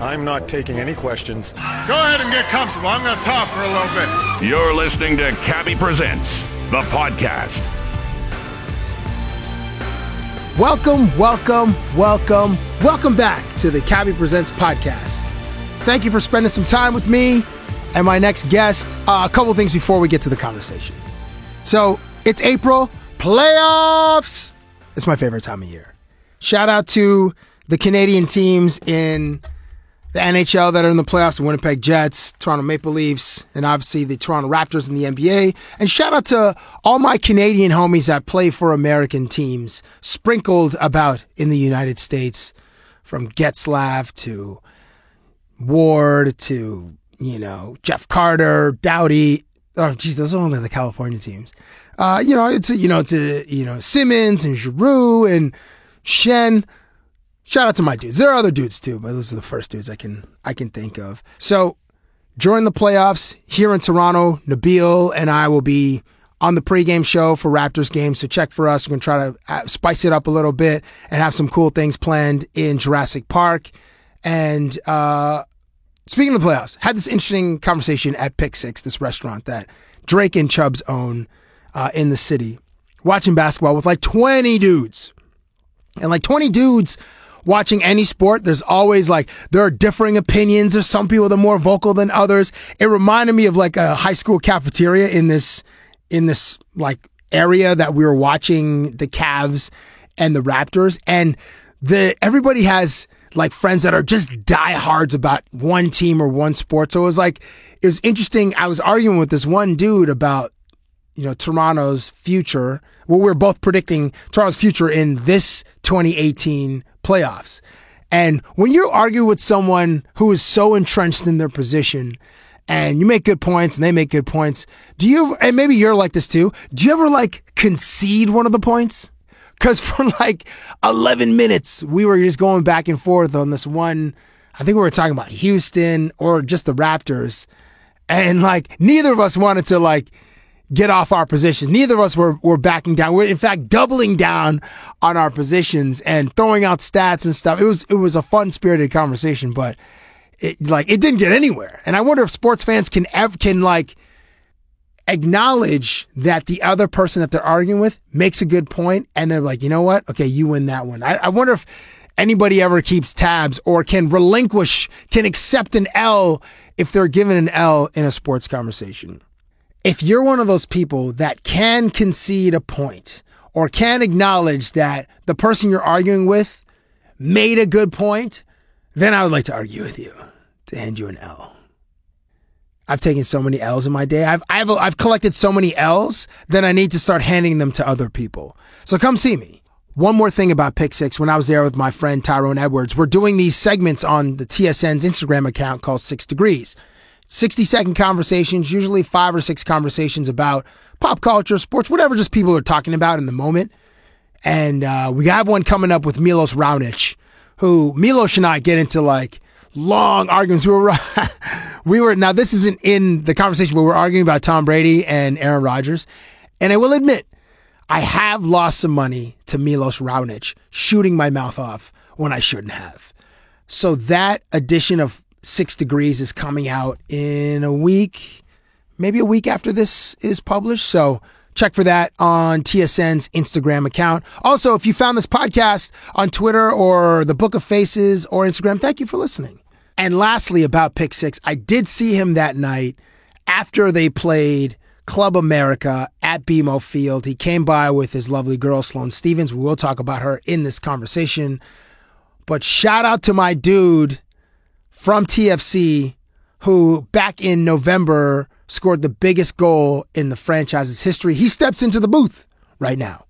I'm not taking any questions. Go ahead and get comfortable. I'm going to talk for a little bit. You're listening to Cabbie Presents, the podcast. Welcome, welcome, welcome, welcome back to the Cabbie Presents podcast. Thank you for spending some time with me and my next guest. Uh, a couple things before we get to the conversation. So it's April, playoffs. It's my favorite time of year. Shout out to the Canadian teams in the NHL that are in the playoffs, the Winnipeg Jets, Toronto Maple Leafs, and obviously the Toronto Raptors in the NBA. And shout out to all my Canadian homies that play for American teams, sprinkled about in the United States, from Getzlaf to Ward to, you know, Jeff Carter, Doughty. Oh, geez, those are only the California teams. Uh, you know, it's, you know, to, you know, Simmons and Giroux and Schenn. Shout out to my dudes. There are other dudes too, but those are the first dudes I can I can think of. So during the playoffs here in Toronto, Nabil and I will be on the pregame show for Raptors games. So check for us. We're gonna try to uh, spice it up a little bit and have some cool things planned in Jurassic Park. And uh, speaking of the playoffs, had this interesting conversation at Pick Six, this restaurant that Drake and Chubbs own uh, in the city, watching basketball with like 20 dudes. And like 20 dudes watching any sport, there's always like, there are differing opinions. There's some people that are more vocal than others. It reminded me of like a high school cafeteria in this, in this like area that we were watching the Cavs and the Raptors. And the, everybody has like friends that are just diehards about one team or one sport. So it was like, it was interesting. I was arguing with this one dude about, you know, Toronto's future. Well, we're both predicting Toronto's future in this 2018 playoffs. And when you argue with someone who is so entrenched in their position and you make good points and they make good points, do you, and maybe you're like this too, do you ever like concede one of the points? Cause for like 11 minutes, we were just going back and forth on this one. I think we were talking about Houston or just the Raptors. And like neither of us wanted to like, get off our position. Neither of us were, were backing down. We're in fact doubling down on our positions and throwing out stats and stuff. It was it was a fun spirited conversation, but it like it didn't get anywhere. And I wonder if sports fans can ever can like acknowledge that the other person that they're arguing with makes a good point and they're like, you know what? Okay, you win that one. I, I wonder if anybody ever keeps tabs or can relinquish, can accept an L if they're given an L in a sports conversation if you're one of those people that can concede a point or can acknowledge that the person you're arguing with made a good point, then I would like to argue with you to hand you an L. I've taken so many L's in my day. I've, I've, I've collected so many L's that I need to start handing them to other people. So come see me. One more thing about Pick Six. When I was there with my friend Tyrone Edwards, we're doing these segments on the TSN's Instagram account called Six Degrees. 60 second conversations, usually five or six conversations about pop culture, sports, whatever just people are talking about in the moment. And uh, we have one coming up with Milos Raonic, who Milos and I get into like long arguments. We were, we were, now this isn't in the conversation, but we're arguing about Tom Brady and Aaron Rodgers. And I will admit, I have lost some money to Milos Raonic shooting my mouth off when I shouldn't have. So that addition of Six Degrees is coming out in a week, maybe a week after this is published. So check for that on TSN's Instagram account. Also, if you found this podcast on Twitter or the Book of Faces or Instagram, thank you for listening. And lastly, about Pick Six, I did see him that night after they played Club America at BMO Field. He came by with his lovely girl, Sloane Stephens. We will talk about her in this conversation. But shout out to my dude, from TFC who back in November scored the biggest goal in the franchise's history. He steps into the booth right now.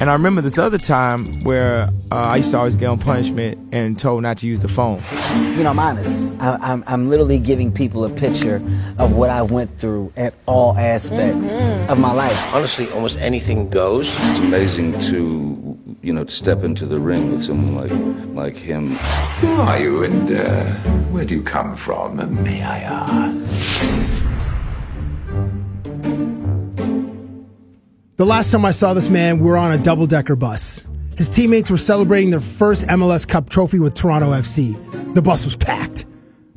And I remember this other time where uh, I used to always get on punishment and told not to use the phone. You know, I'm honest. I, I'm, I'm literally giving people a picture of what I went through at all aspects of my life. Honestly, almost anything goes. It's amazing to, you know, to step into the ring with someone like, like him. Who are you and uh, where do you come from, may I ask? The last time I saw this man, we were on a double decker bus. His teammates were celebrating their first MLS Cup trophy with Toronto FC. The bus was packed.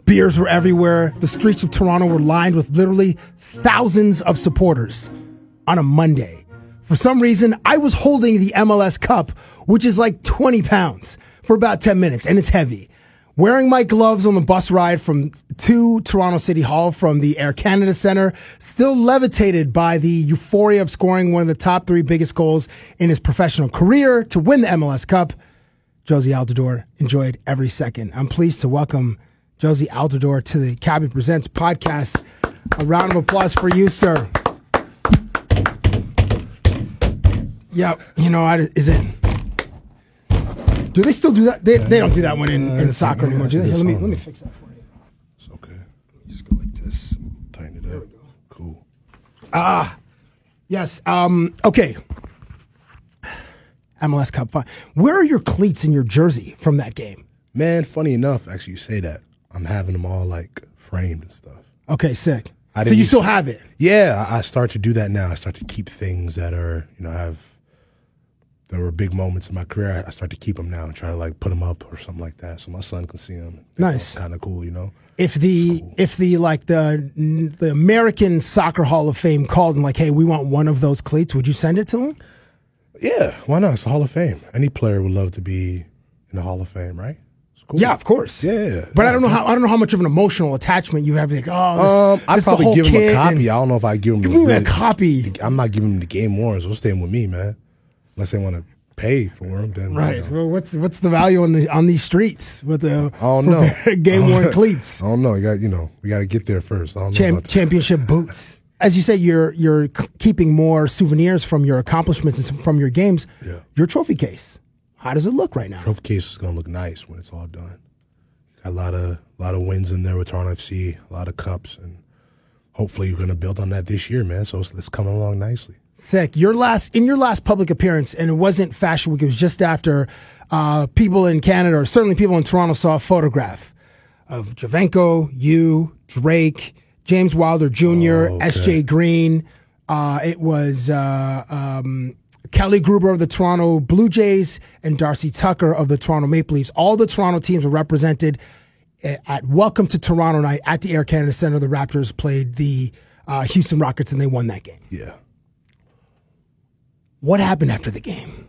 Beers were everywhere. The streets of Toronto were lined with literally thousands of supporters on a Monday. For some reason, I was holding the MLS Cup, which is like 20 pounds, for about 10 minutes, and it's heavy. Wearing my gloves on the bus ride from to Toronto City Hall from the Air Canada Center, still levitated by the euphoria of scoring one of the top three biggest goals in his professional career to win the MLS Cup. Jozy Altidore enjoyed every second. I'm pleased to welcome Jozy Altidore to the Cabbie Presents podcast. A round of applause for you, sir. Yeah, you know, I, is it? Do they still do that? They, they don't do that one in, in soccer anymore. Do they? Let me let me fix that for you. It's okay. Just go like this. Tighten it up. Cool. Ah, yes. Um. Okay. MLS Cup. Fine. Where are your cleats in your jersey from that game? Man, funny enough, actually, you say that. I'm having them all like framed and stuff. Okay, sick. I So you still have it? Yeah, I I start to do that now. I start to keep things that are, you know, have there were big moments in my career. I I start to keep them now and try to like put them up or something like that, so my son can see them. Nice. kind of cool, you know. If the if the like the the American Soccer Hall of Fame called and like, hey, we want one of those cleats, would you send it to them? Yeah, why not? It's the Hall of Fame. Any player would love to be in the Hall of Fame, right? It's cool. Yeah, of course. Yeah, But I don't know how I don't know how much of an emotional attachment you have. Like, oh, this, Um, the probably give him a copy. I don't know if I give him Give the, me a copy. I'm not giving him the game warrants. They'll stay with me, man. Unless they want to pay for them, then you Right. know. Well, what's what's the value on the on these streets with the I don't know. game worn cleats? I don't know. You got you know we got to get there first. I don't. Cham- championship boots. As you said, you're you're keeping more souvenirs from your accomplishments and from your games. Yeah. Your trophy case. How does it look right now? Trophy case is gonna look nice when it's all done. Got a lot of lot of wins in there with Toronto FC, a lot of cups, and hopefully you're gonna build on that this year, man. So it's, it's coming along nicely. Sick. Your last in your last public appearance, and it wasn't Fashion Week. It was just after uh, people in Canada, or certainly people in Toronto, saw a photograph of Giovinco, you, Drake, James Wilder Jr., Oh, okay. S.J. Green. Uh, it was uh, um, Kelly Gruber of the Toronto Blue Jays and Darcy Tucker of the Toronto Maple Leafs. All the Toronto teams were represented at Welcome to Toronto night at the Air Canada Center. The Raptors played the uh, Houston Rockets, and they won that game. Yeah. What happened after the game?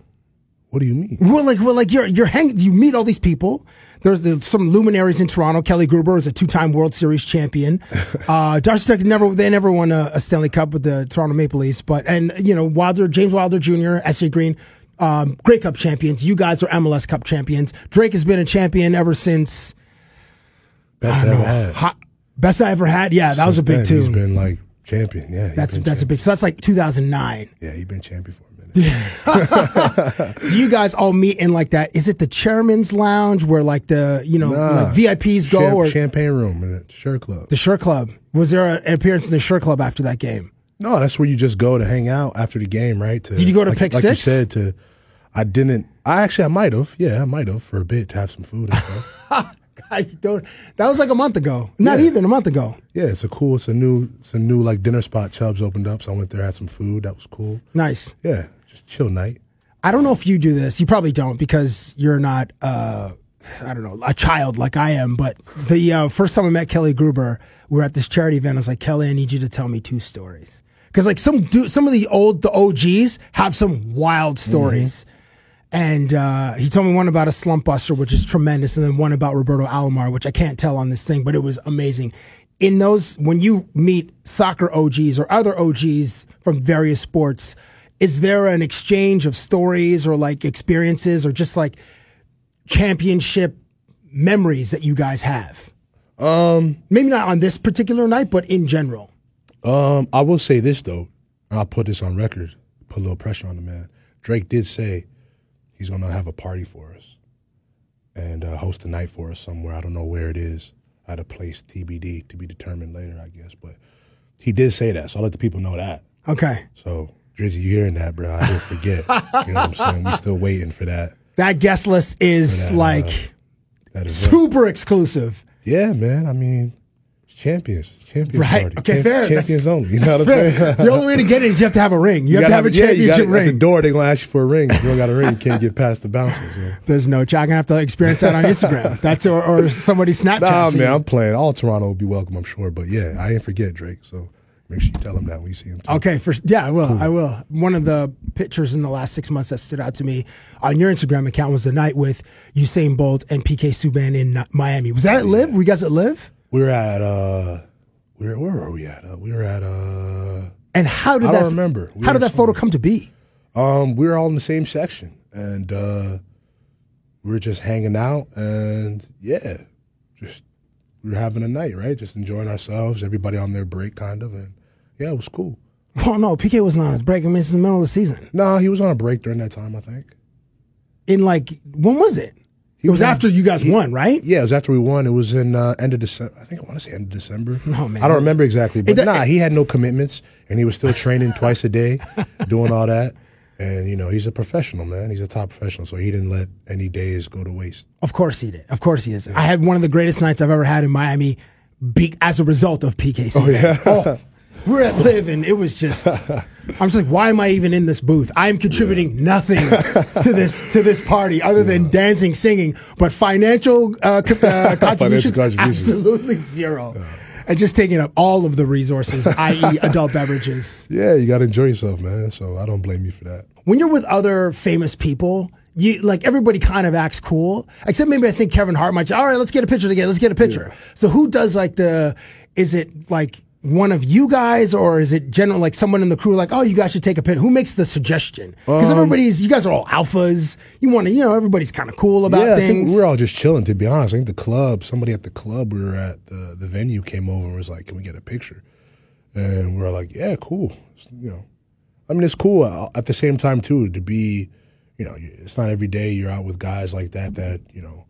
What do you mean? Well, like, well, like you're you're hanging. You meet all these people. There's the, some luminaries in Toronto. Kelly Gruber is a two-time World Series champion. Uh, Darcy Tucker never they never won a, a Stanley Cup with the Toronto Maple Leafs, but and you know Wilder, James Wilder Jr., S.J. Green, um, Grey Cup champions. You guys are MLS Cup champions. Drake has been a champion ever since Best I I ever had. hot, best I ever had. Yeah, that was a big then, He's been like champion. Yeah, That's that's a champion. big. So that's like 2009. Yeah, he's been champion for a minute. Do you guys all meet in like that? Is it the chairman's lounge where like the you know Nah. like VIPs go Champ- or champagne room in the shirt club. the Shirt Club? Was there a- an appearance in the Shirt Club after that game? No, that's where you just go to hang out after the game, right? To, Did you go to like, Pick like Six? you said, to I didn't. I actually I might have. Yeah, I might have for a bit to have some food and stuff. I don't. That was like a month ago. Not Yeah. even a month ago. yeah, it's a cool. It's a new. It's a new like dinner spot. Chubbs opened up, so I went there had some food. That was cool. Nice. Yeah, chill night. I don't know if you do this. You probably don't because you're not. Uh, I don't know, a child like I am. But the uh, first time I met Kelly Gruber, we were at this charity event. I was like, Kelly, I need you to tell me two stories. Because like some do, some of the old the OGs have some wild stories. And uh, he told me one about a slump buster, which is tremendous, and then one about Roberto Alomar, which I can't tell on this thing, but it was amazing. In those, when you meet soccer OGs or other OGs from various sports, is there an exchange of stories or like experiences or just like championship memories that you guys have? Um, Maybe not on this particular night, but in general. um, I will say this though. and I'll put this on record put a little pressure on the man. Drake did say he's gonna have a party for us and uh, host a night for us somewhere. I don't know where it is at a place TBD to be determined later, I guess. But he did say that, so I'll let the people know that. Okay. So Drizzy, you hearing that, bro? I didn't forget. you know what I'm saying? We're still waiting for that. That guest list is that, like uh, super exclusive. Yeah, man. I mean, champions, champions Right. party. Okay, Champ- fair. Champions That's- only. You know what I'm saying? the only way to get it is you have to have a ring. You, have gotta to have a yeah, you championship gotta- At ring. the door, they're gonna ask you for a ring. If you don't got a ring, you can't get past the bouncers. Yeah. There's no chance. I'm gonna have to experience that on Instagram. That's or, or somebody's Snapchat. Nah, man, I'm playing. All Toronto will be welcome, I'm sure. But yeah, I didn't forget Drake. So make sure you tell him that when you see him. Too. Okay, for yeah, I will. I will. One of the pictures in the last six months that stood out to me on your Instagram account was the night with Usain Bolt and PK Subban in Miami. Was that at Live? Were you guys at Live? We were at uh, where where were we at? Uh, we were at uh, And how did I that? don't remember. We how did that photo come to be? Um, we were all in the same section, and uh, we were just hanging out, and yeah, just we were having a night, right? Just enjoying ourselves. Everybody on their break, kind of, and yeah, it was cool. Oh no, PK wasn't on his break. I mean, it's in the middle of the season. No, he was on a break during that time, I think. In like, when was it? it was on- after you guys he- won, right? Yeah, it was after we won. It was in uh, end of December. I think I want to say end of December. No, man. I don't remember exactly, but It- nah, he had no commitments, and he was still training twice a day, doing all that. And you know, he's a professional, man. He's a top professional, so he didn't let any days go to waste. Of course he did. Of course he is. I had one of the greatest nights I've ever had in Miami, be, as a result of PK. Oh, yeah? Oh, we were at Live, and it was just. I'm just like, why am I even in this booth? I am contributing nothing to this to this party other than dancing, singing, but financial uh, co- uh, contributions, contributions. absolutely zero. And just taking up all of the resources, i.e., adult beverages. Yeah, you got to enjoy yourself, man. So I don't blame you for that. when you're with other famous people, you like everybody kind of acts cool, except maybe I think Kevin Hart might. say, All right, let's get a picture together. Let's get a picture. So who does like the? Is it like one of you guys, or is it general like someone in the crew? Like, oh, you guys should take a picture. Who makes the suggestion? Because Um, everybody's you guys are all alphas. You want to, you know, everybody's kind of cool about yeah, I think things. we're all just chilling. To be honest, I think the club, somebody at the club we were at, the the venue came over and was like, "Can we get a picture?" And we're like, "Yeah, cool." You know, I mean, it's cool uh, at the same time too to be, you know, it's not every day you're out with guys like that that you know,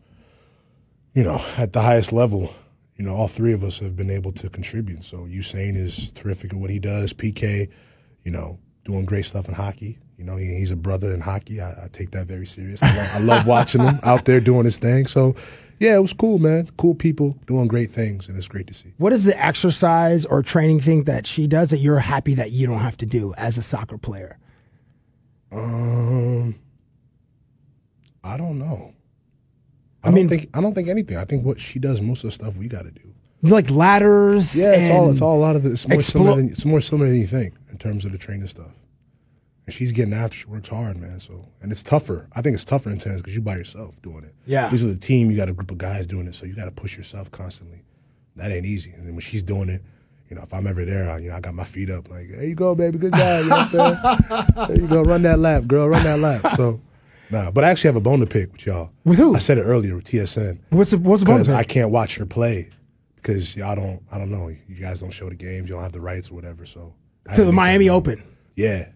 you know, at the highest level. You know, all three of us have been able to contribute. So Usain is terrific at what he does. PK, you know, doing great stuff in hockey. You know, he, he's a brother in hockey. I, I take that very serious. I love, I love watching him out there doing his thing. So, yeah, it was cool, man. Cool people doing great things, and it's great to see. what is the exercise or training thing that she does that you're happy that you don't have to do as a soccer player? Um, I don't know. I, I mean, think I don't think anything. I think what she does, most of the stuff we got to do. Like ladders. Yeah, it's all it's all a lot of it. It's more explo- similar. Than, it's more similar than you think in terms of the training stuff. And she's getting after. She works hard, man. So and it's tougher. I think it's tougher in tennis because you by yourself doing it. Yeah. These are the team. You got a group of guys doing it, so you got to push yourself constantly. That ain't easy. And then when she's doing it, you know, if I'm ever there, I, you know, I got my feet up, like, there you go, baby, good job. You know what I'm saying? there you go, run that lap, girl, run that lap. So, nah, but I actually have a bone to pick with y'all. With who? I said it earlier with TSN. What's the what's the bone Because pick? I can't watch her play because y'all don't. I don't know. You guys don't show the games. You don't have the rights or whatever. So I to the make Miami that- Open? Yeah,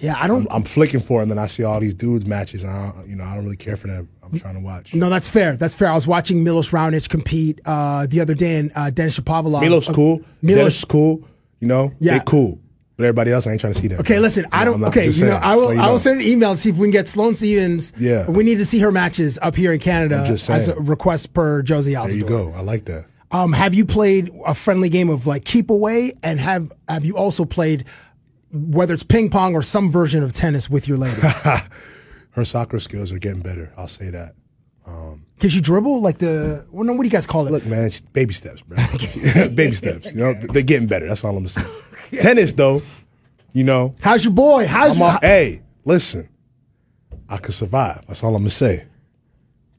Yeah, I don't. I'm, I'm flicking for it, and then I see all these dudes matches. And I, don't- you know, I don't really care for them. I'm trying to watch. No, that's fair. That's fair. I was watching Milos Raonic compete uh, the other day, and uh, Denis Shapovalov. Milos uh, cool. Milos- is cool. You know, Yeah. they cool. But everybody else, I ain't trying to see that. Okay, listen. I don't. Okay, you know. I will. So I will send an email and see if we can get Sloane Stephens. Yeah. we need to see her matches up here in Canada just as a request per Jozy Altidore. There you go. I like that. Um, have you played a friendly game of like keep away, and have have you also played whether it's ping pong or some version of tennis with your lady? Her soccer skills are getting better. I'll say that. Can she dribble like the? Well, no, what do you guys call it? Look, man, baby steps, bro. baby steps. You know, they're getting better. That's all I'm gonna say. Tennis, though, you know, How's your boy? How's I'm your, all, hey, listen, I could survive. That's all I'm gonna say.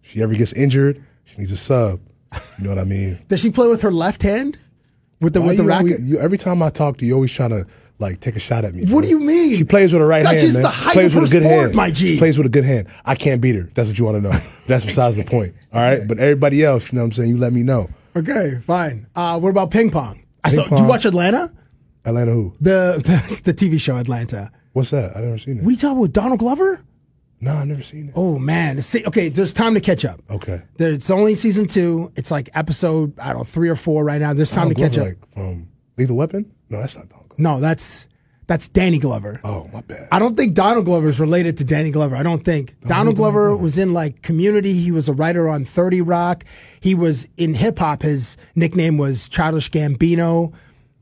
If she ever gets injured, she needs a sub. You know what I mean? does she play with her left hand? With the Why with the racket? always- you- every time I talk to you, you always trying to like take a shot at me. What bro. do you mean? She plays with her right That's hand, just man. the height plays of with a good sport, hand. my G. She plays with a good hand. I can't beat her. That's what you want to know. That's besides the point. All right, but everybody else, you know what I'm saying? You let me know. Okay, fine. Uh, what about ping pong? I saw. Ping Do you watch Atlanta? Atlanta who? The, the the TV show Atlanta. What's that? I've never seen it. What are you talking about? Donald Glover? No, I've never seen it. Oh man, See- okay. There's time to catch up. Okay. There- It's only season two. It's like episode I don't know three or four right now. There's time to Donald catch up. Like from Lethal Weapon? No, that's not Donald. No, that's that's Danny Glover. Oh, my bad. I don't think Donald Glover is related to Danny Glover. I don't think Donald Glover was in like Community. He was a writer on Thirty Rock. He was in hip hop. His nickname was Childish Gambino.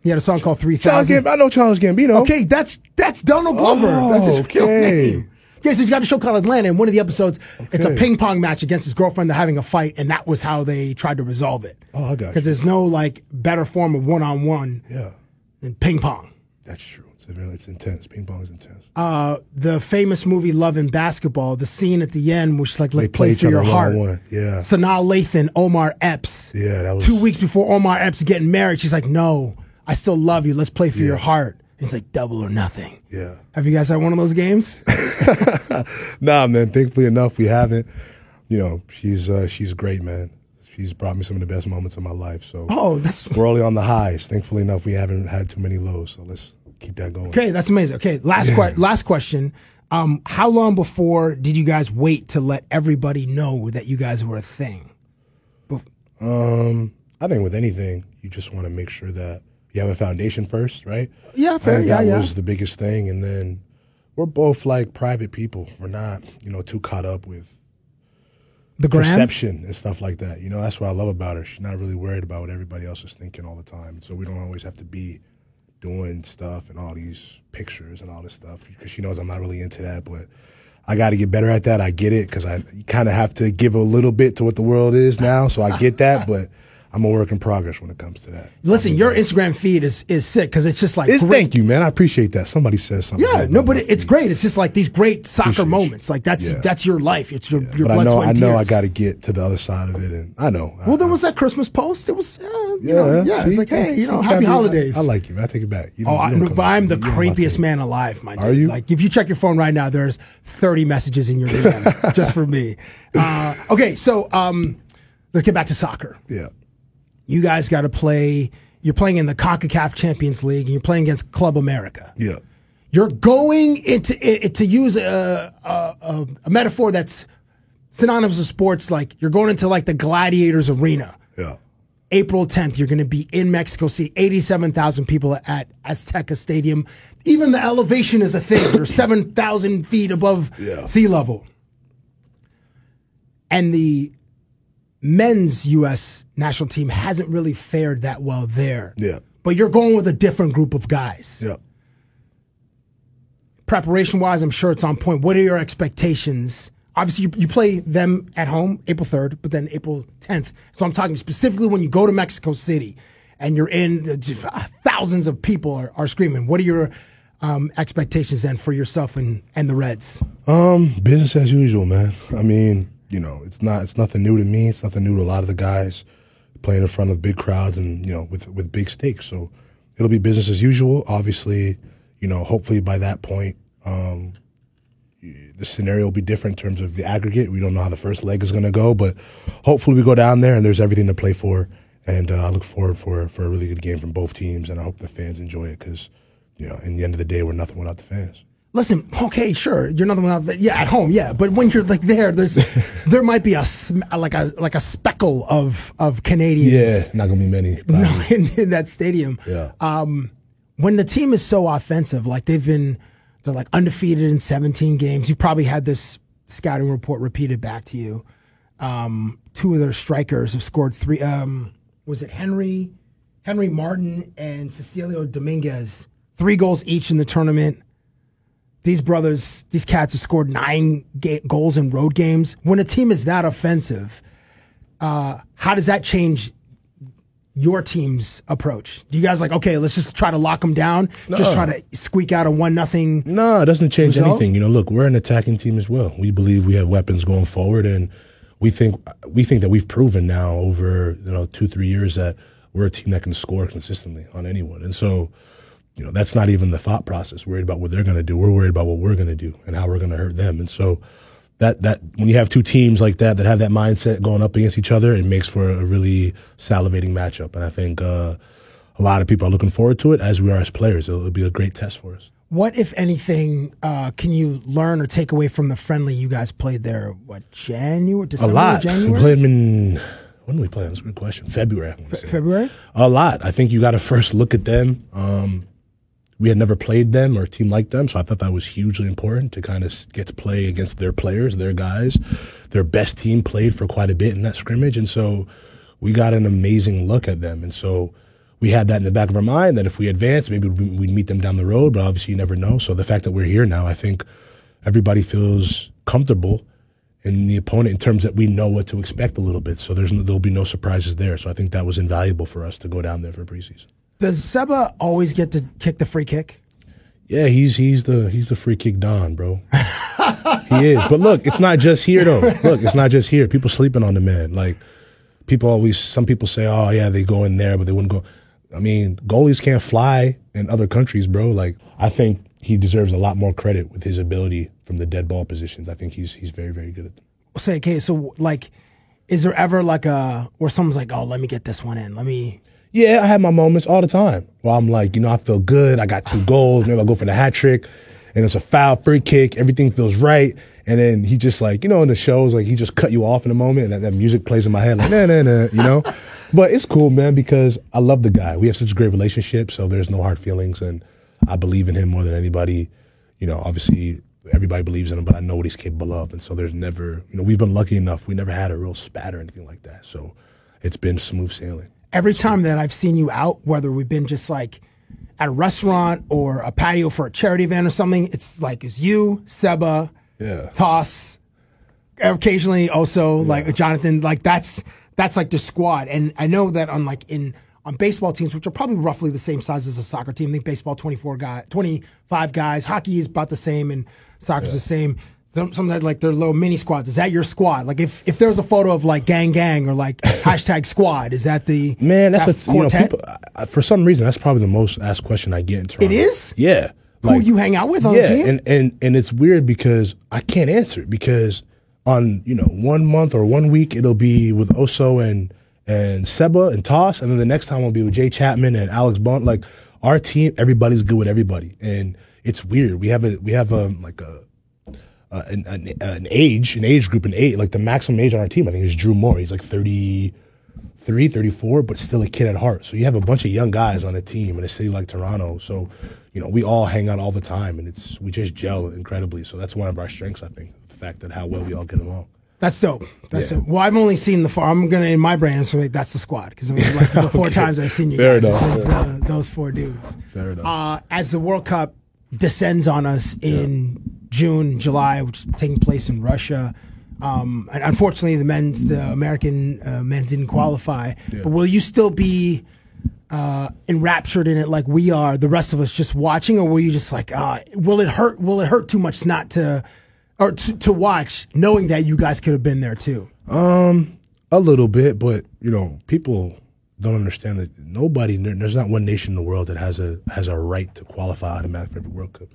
He had a song called Three Charles Gambino. I know Childish Gambino. Okay, that's that's Donald Glover. Oh, that's his real okay. name. Okay, so he's got a show called Atlanta. In one of the episodes, it's a ping pong match against his girlfriend. They're having a fight, and that was how they tried to resolve it. Oh, I got Because there's no like better form of one on one Yeah, than ping pong. that's true. It's really it's intense. Ping pong is intense. Uh, the famous movie Love and Basketball, the scene at the end, which like let's They play play for your heart. one-on-one. Yeah. Sanaa Lathan, Omar Epps. Yeah, that was Two weeks before Omar Epps getting married, she's like, "No, I still love you. Let's play for your heart." He's like, "Double or nothing." Yeah. Have you guys had one of those games? Nah, man. Thankfully enough, we haven't. You know, she's uh, she's great, man. She's brought me some of the best moments of my life. So Oh, that's we're only on the highs. Thankfully enough, we haven't had too many lows. So let's keep that going. okay. That's amazing. Okay, last que- last question. Um, how long before did you guys wait to let everybody know that you guys were a thing? Um, I think with anything, you just want to make sure that you have a foundation first, right? Yeah, fair. Yeah, that yeah. was the biggest thing, and then we're both like private people. We're not, you know, too caught up with the gram. perception and stuff like that. You know, that's what I love about her. She's not really worried about what everybody else is thinking all the time. So we don't always have to be doing stuff and all these pictures and all this stuff because she knows I'm not really into that. But I got to get better at that. I get it because I kind of have to give a little bit to what the world is now. So I get that, but I'm a work in progress when it comes to that. Listen, your Instagram feed is is sick because it's just like It's, thank you, man. I appreciate that. Somebody says something. Yeah, no, but it's feed. great. It's just like these great soccer Appreciate you. moments. Like that's Yeah. that's your life. It's your your But I blood, know, sweat, I know, I got to get to the other side of it, and I know. I- Well, there was that Christmas post. It was, uh, you know, yeah. see? It's like, hey, you know, happy holidays. I, like you. man. I take it back. You Oh, you I, but I'm the me. You're on creepiest man alive, my dude. Are you? Like, if you check your phone right now, there's 30 messages in your DM just for me. Uh, okay, so um, let's get back to soccer. Yeah. You guys got to play. You're playing in the CONCACAF Champions League, and you're playing against Club America. Yeah. You're going into it, to use a, a, a, metaphor that's synonymous with sports. Like you're going into like the gladiators arena. Yeah. April 10th, you're going to be in Mexico City. 87,000 people at Azteca Stadium. Even the elevation is a thing. You're 7,000 feet above Yeah. sea level. And the men's U.S. national team hasn't really fared that well there. Yeah. But you're going with a different group of guys. Yeah. Preparation wise, I'm sure it's on point. What are your expectations? Obviously, you, you play them at home April 3rd, but then April 10th. So I'm talking specifically when you go to Mexico City and you're in, the, thousands of people are, are screaming. What are your um, expectations then for yourself and, and the Reds? Um, business as usual, man. I mean, you know, it's not it's nothing new to me. It's nothing new to a lot of the guys playing in front of big crowds and you know with with big stakes. So it'll be business as usual. Obviously, you know, hopefully by that point, um, the scenario will be different in terms of the aggregate. We don't know how the first leg is going to go, but hopefully we go down there and there's everything to play for. And uh, I look forward for for a really good game from both teams, and I hope the fans enjoy it because, you know, in the end of the day, we're nothing without the fans. Listen, okay, sure, you're not nothing without, yeah, at home, yeah, but when you're like there, there's there might be a sm- like a like a speckle of of Canadians. Yeah, not gonna be many. no, in, in that stadium. Yeah. Um, when the team is so offensive, like they've been, they're like undefeated in 17 games. You probably had this scouting report repeated back to you. Um, two of their strikers have scored three. Um, was it Henry, Henry Martin and Cecilio Dominguez? Three goals each in the tournament. These brothers, these cats have scored nine ga- goals in road games. When a team is that offensive, uh, how does that change your team's approach? Do you guys like okay, let's just try to lock them down, just try to squeak out a one nothing? No, it doesn't change Result? anything. You know, look, we're an attacking team as well. We believe we have weapons going forward, and we think we think that we've proven now over you know two three years that we're a team that can score consistently on anyone. And so, you know, that's not even the thought process. Worried about what they're going to do. We're worried about what we're going to do and how we're going to hurt them. And so. That, that when you have two teams like that that have that mindset going up against each other, it makes for a really salivating matchup. And I think uh, a lot of people are looking forward to it, as we are as players. It'll, it'll be a great test for us. What, if anything, uh, can you learn or take away from the friendly you guys played there? What January, December, A lot. January, We played them in. When did we play them? That's a good question. February. Say. February? A lot. I think you got to first look at them. Um, we had never played them or a team like them, so I thought that was hugely important to kind of get to play against their players, their guys. Their best team played for quite a bit in that scrimmage, and so we got an amazing look at them. And so we had that in the back of our mind that if we advance, maybe we'd meet them down the road. But obviously, you never know. So the fact that we're here now, I think everybody feels comfortable in the opponent in terms that we know what to expect a little bit. So there's there'll be no surprises there. So I think that was invaluable for us to go down there for preseason. Does Seba always get to kick the free kick? Yeah, he's he's the he's the free kick don, bro. he is. But look, it's not just here though. Look, it's not just here. People sleeping on the man. Like people always some people say, "Oh, yeah, they go in there, but they wouldn't go." I mean, goalies can't fly in other countries, bro. Like I think he deserves a lot more credit with his ability from the dead ball positions. I think he's he's very very good at them. Say, okay, so like, is there ever like a where someone's like, oh, let me get this one in, let me. Yeah, I have my moments all the time where I'm like, you know, I feel good. I got two goals. Maybe I go for the hat trick, and it's a foul, free kick. Everything feels right. And then he just like, you know, in the shows, like he just cut you off in a moment, and that, that music plays in my head, like nah, nah, nah, you know. but it's cool, man, because I love the guy. We have such a great relationship, so there's no hard feelings, and I believe in him more than anybody. You know, obviously everybody believes in him, but I know what he's capable of, and so there's never, you know, we've been lucky enough. We never had a real spat or anything like that, so it's been smooth sailing. Every time that I've seen you out, whether we've been just like at a restaurant or a patio for a charity event or something, it's like it's you, Seba, Yeah. Toss, occasionally also like Jonathan. Like that's that's like the squad. And I know that on like in on baseball teams, which are probably roughly the same size as a soccer team. I think baseball twenty four guy, twenty five guys. Hockey is about the same, and soccer's the same. Some, some that, like their little mini squads. Is that your squad? Like if if there's a photo of like gang gang or like hashtag squad, is that the Man, that's that a you know, quartet? people, I- for some reason that's probably the most asked question I get in Toronto. It is? Yeah. Who you hang out with on yeah, the team? and, and and it's weird because I can't answer it because on you know one month or one week it'll be with Oso and and Seba and Toss, and then the next time will be with Jay Chapman and Alex Bono. Like our team, everybody's good with everybody, and it's weird. We have a we have a like a uh, an, an, an age, an age group, an age, like the maximum age on our team, I think is Drew Moore. He's like 33, 34, but still a kid at heart. So you have a bunch of young guys on a team in a city like Toronto. So, you know, we all hang out all the time and it's, we just gel incredibly. So that's one of our strengths, I think, the fact that how well we all get along. That's dope. That's Yeah. dope. Well, I've only seen the four. I'm gonna in my brain. So like, that's the squad because I mean, like the four Okay. times I've seen you Fair guys, enough, the- those four dudes. Fair enough. Uh, as the World Cup descends on us in June, July, which is taking place in Russia. Um, and unfortunately, the men's, the American uh, men didn't qualify. But will you still be uh, enraptured in it like we are, the rest of us just watching, or will you just like, uh, will it hurt? Will it hurt too much not to, or to, to watch, knowing that you guys could have been there too? Um, a little bit, but you know, people don't understand that nobody, there's not one nation in the world that has a has a right to qualify automatically for every World Cup.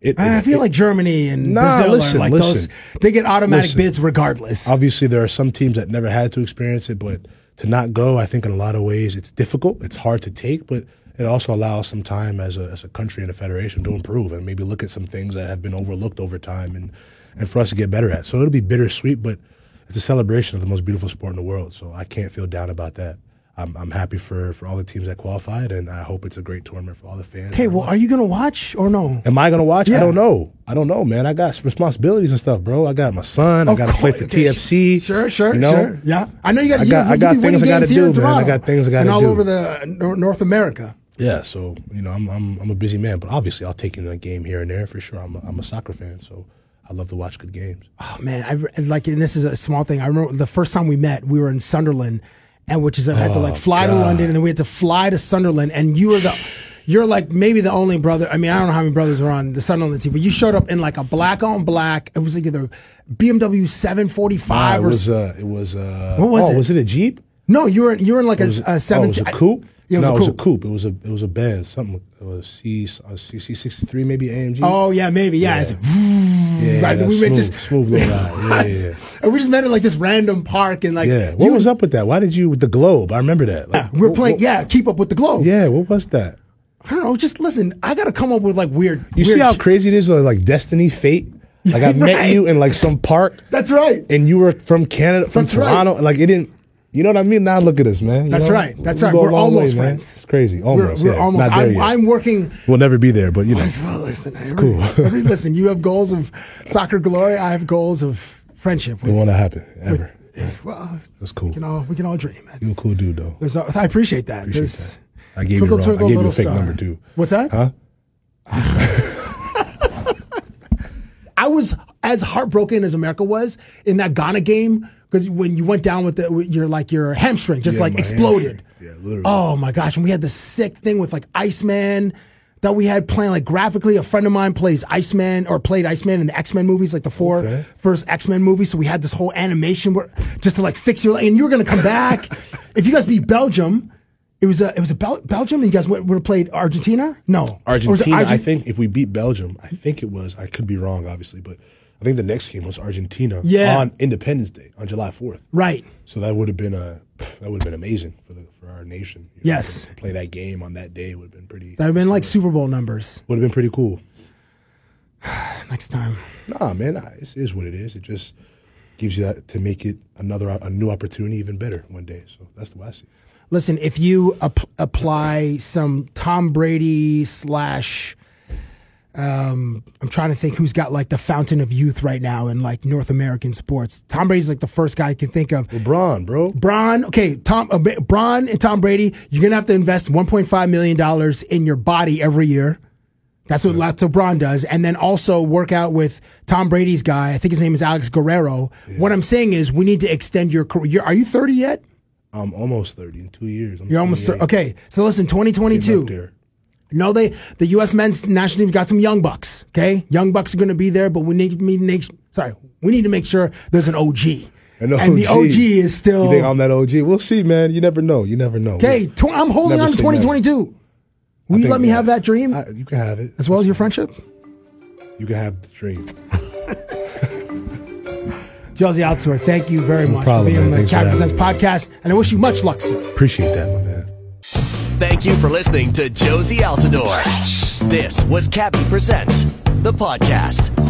It, I it- feel it- like Germany and Nah, Brazil listen, like listen. those. They get automatic Listen. bids regardless. Obviously, there are some teams that never had to experience it, but to not go, I think in a lot of ways it's difficult. It's hard to take, but it also allows some time as a, as a country and a federation to improve and maybe look at some things that have been overlooked over time and, and for us to get better at. So it'll be bittersweet, but it's a celebration of the most beautiful sport in the world. So I can't feel down about that. I'm, I'm happy for, for all the teams that qualified, and I hope it's a great tournament for all the fans. Okay, well, are you gonna watch or no? Am I gonna watch? Yeah. I don't know. I don't know, man. I got responsibilities and stuff, bro. I got my son. I got to play for okay. TFC. Sure, sure, you know? sure. Yeah, I know you got. I got- you, I got things I gotta games here do, man. I got things I gotta and all over the uh, Nor- North America. Yeah, so you know, I'm I'm I'm a busy man, but obviously I'll take in a game here and there for sure. I'm a, I'm a soccer fan, so I love to watch good games. Oh man, I like, and this is a small thing. I remember the first time we met, we were in Sunderland, and which is I had to like Oh, fly to London, and then we had to fly to Sunderland, and you were the. You're like maybe the only brother. I mean, I don't know how many brothers were on the Sunderland team, but you showed up in like a black on black. It was like either BMW 745 Ah, it or was uh, it was uh, What was oh, it? Was it a Jeep? no. You were you were in like It a, was, a oh, seven. it was a coupe. Yeah, it was no, a it was a coupe. It was a it was a Benz. Something. It was C uh, C C sixty three maybe AMG. Oh yeah, maybe yeah. It's yeah, right, we smooth, just- smooth little ride. Yeah, yeah, and we just met at like this random park and like yeah. What was up with that? Why did you with the globe? I remember that. Like, we We're what- playing what- yeah, keep up with the globe. Yeah, what was that? I don't know. Just listen. I gotta come up with like weird. You weird see how crazy it is? uh, Like destiny, fate. Like I met you in like some park, That's right. and you were from Canada, from That's. Toronto. and Like it didn't. You know what I mean? Now look at us, man. You That's know? right. That's We right. We're almost way, friends. It's crazy. We're, Almost. we're yeah. almost. I'm. I'm working. We'll never be there, but you know. Well, listen. Every, Cool. every, listen. You have goals of soccer glory. I have goals of friendship. It With, won't happen ever. well, That's cool. we can all we can all dream. It's- You a cool dude though. There's, a- I appreciate that. Appreciate There's that. I gave twinkle, you wrong. twinkle, I gave you a fake star. number too. What's that? Huh? I was as heartbroken as America was in that Ghana game because when you went down with the with your like your hamstring just Yeah, like exploded. hamstring. Yeah, literally. Oh my gosh! And we had this sick thing with like Iceman that we had playing like graphically. A friend of mine plays Iceman or played Iceman in the X Men movies, like the four Okay. first X Men movies. So we had this whole animation where just to like fix your leg, and you were gonna come back. if you guys beat Belgium, it was a it was a Bel- Belgium. You guys would have played Argentina. No, Argentina. I think if we beat Belgium, I think it was. I could be wrong, obviously, but I think the next game was Argentina. Yeah. On Independence Day on July fourth. right. So that would have been a that would have been amazing for the for our nation. You know, Yes. to play that game on that day would have been pretty. That would have been like Super Bowl numbers would have been pretty cool. next time. Nah, man, nah, it is what it is. It just gives you that to make it another a new opportunity, even better one day. So that's the way I see. it. Listen, if you ap- apply some Tom Brady slash, um, I'm trying to think who's got like the fountain of youth right now in like North American sports. Tom Brady's like the first guy I can think of. LeBron, bro. Bron, okay, Tom, uh, Bron and Tom Brady, you're gonna have to invest 1.5 million dollars in your body every year. That's what what Bron does, and then also work out with Tom Brady's guy. I think his name is Alex Guerrero. What I'm saying is, we need to extend your career. Are you 30 yet? I'm almost thirty in two years. I'm You're almost 28. okay. So listen, 2022. No, they the U.S. men's national team's got some young bucks. Okay, young bucks are going to be there, but we need to make sorry, we need to make sure there's an OG, An and the OG. OG is still You think I'm that OG? We'll see, man. You never know. You never know. okay. Tw- I'm holding on to say never. 2022. Will you let me yeah. have that dream I, you can have it as well as your friendship? You can have the dream. Jozy Altidore, thank you very much problem, for being on the Cabbie Presents podcast, and I wish you much luck, sir. Appreciate that, my man. Thank you for listening to Jozy Altidore. This was Cabbie Presents, the podcast.